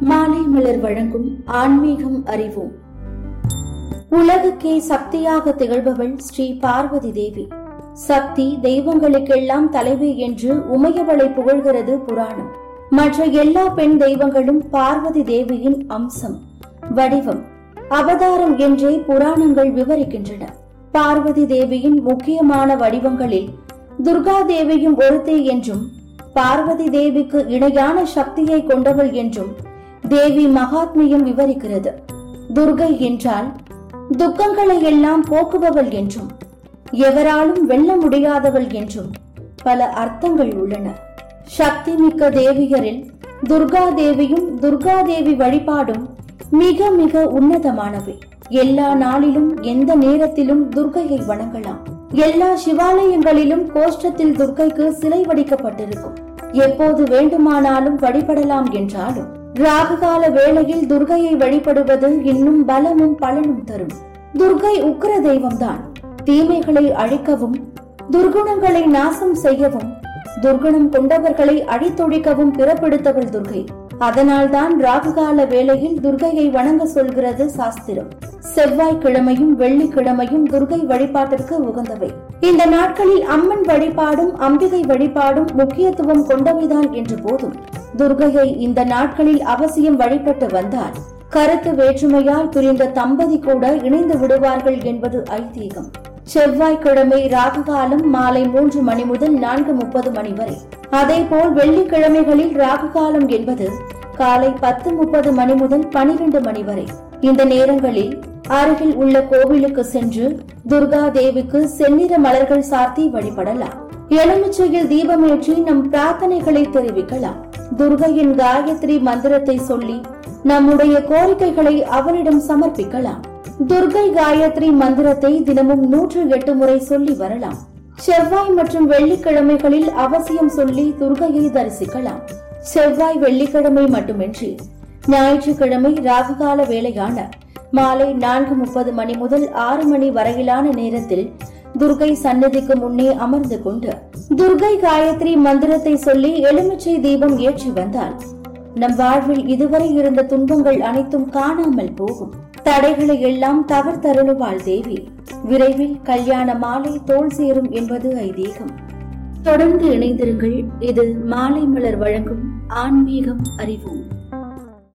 மாலை மலர் வழங்கும் ஆன்மீகம் அறிவோம். உலகுக்கே சக்தியாக திகழ்பவள் ஸ்ரீ பார்வதி தேவி. சக்தி தெய்வங்களுக்கெல்லாம் தலைவி என்று உமையவளை புகழ்கிறது புராணம். மற்ற எல்லா பெண் தெய்வங்களும் பார்வதி தேவியின் அம்சம் வடிவம் அவதாரம் என்றே புராணங்கள் விவரிக்கின்றன. பார்வதி தேவியின் முக்கியமான வடிவங்களில் துர்கா தேவியும் ஒருத்தே என்றும் பார்வதி தேவிக்கு இணையான சக்தியை கொண்டவள் என்றும் தேவி மகாத்மியம் விவரிக்கிறது. துர்கை என்றால் துக்கங்களை எல்லாம் போக்குபவள் என்றும் எவராலும் வெல்ல முடியாதவள் என்றும் பல அர்த்தங்கள் உள்ளன. சக்தி மிக்க தேவியரில் துர்கா தேவியும் துர்கா தேவி வழிபாடும் மிக மிக உன்னதமானவை. எல்லா நாளிலும் எந்த நேரத்திலும் துர்கையை வணங்கலாம். எல்லா சிவாலயங்களிலும் கோஷ்டத்தில் துர்க்கைக்கு சிலை வடிக்கப்பட்டிருக்கும். எப்போது வேண்டுமானாலும் வழிபடலாம் என்றாலும் ராகுகால வேளையில் துர்கையை வழிபடுவது இன்னும் பலமும் பலனும் தரும். துர்கை உக்கிர தெய்வம்தான். தீமைகளை அழிக்கவும் துர்குணங்களை நாசம் செய்யவும் துர்குணம் கொண்டவர்களை அழித்தொழிக்கவும் பிறப்பெடுத்தவள் துர்கை. அதனால்தான் ராகுகால வேளையில் துர்கையை வணங்க சொல்கிறது சாஸ்திரம். செவ்வாய்க்கிழமையும் வெள்ளிக்கிழமையும் துர்கை வழிபாட்டிற்கு உகந்தவை. இந்த நாட்களில் அம்மன் வழிபாடும் அம்பிகை வழிபாடும் முக்கியத்துவம் கொண்டவைதான் என்ற போதும். துர்கையை இந்த நாட்களில் அவசியம் வழிபட்டு வந்தால் கருத்து வேற்றுமையால் பிரிந்த தம்பதி கூட இணைந்து விடுவார்கள் என்பது ஐதீகம். செவ்வாய்க்கிழமை ராகுகாலம் மாலை மூன்று மணி முதல் நான்கு முப்பது மணி வரை. அதேபோல் வெள்ளிக்கிழமைகளில் ராகுகாலம் என்பது காலை பத்து முப்பது மணி முதல் பனிரெண்டு மணி வரை. இந்த நேரங்களில் அருகில் உள்ள கோவிலுக்கு சென்று துர்கா தேவிக்கு செந்நிற மலர்கள் சாத்தி வழிபடலாம். எலுமிச்சையில் தீபமேற்றி நம் பிரார்த்தனைகளை தெரிவிக்கலாம். துர்கையின் காயத்ரி மந்திரத்தை சொல்லி நம்முடைய கோரிக்கைகளை அவளிடம் சமர்ப்பிக்கலாம். துர்கை காயத்ரி மந்திரத்தை தினமும் நூற்று எட்டு முறை சொல்லி வரலாம். செவ்வாய் மற்றும் வெள்ளிக்கிழமைகளில் அவசியம் சொல்லி துர்கையை தரிசிக்கலாம். செவ்வாய் வெள்ளிக்கிழமை மட்டுமின்றி. ஞாயிற்றுக்கிழமை ராகுகால வேளையான மாலை நான்கு முப்பது மணி முதல் ஆறு மணி வரையிலான நேரத்தில் துர்கை சன்னதிக்கு முன்னே அமர்ந்து கொண்டு துர்கை காயத்ரி மந்திரத்தை சொல்லி எலுமிச்சை தீபம் ஏற்றி வந்தால் நம் வாழ்வில் இதுவரை இருந்த துன்பங்கள் அனைத்தும் காணாமல் போகும். தடைகளை எல்லாம் தகர்த்தருளுவாள் தேவி. விரைவில் கல்யாண மாலை தோல் சேரும் என்பது ஐதீகம். தொடர்ந்து இணைந்திருங்கள். இது மாலை மலர் வழங்கும் ஆன்மீகம் அறிவோம்.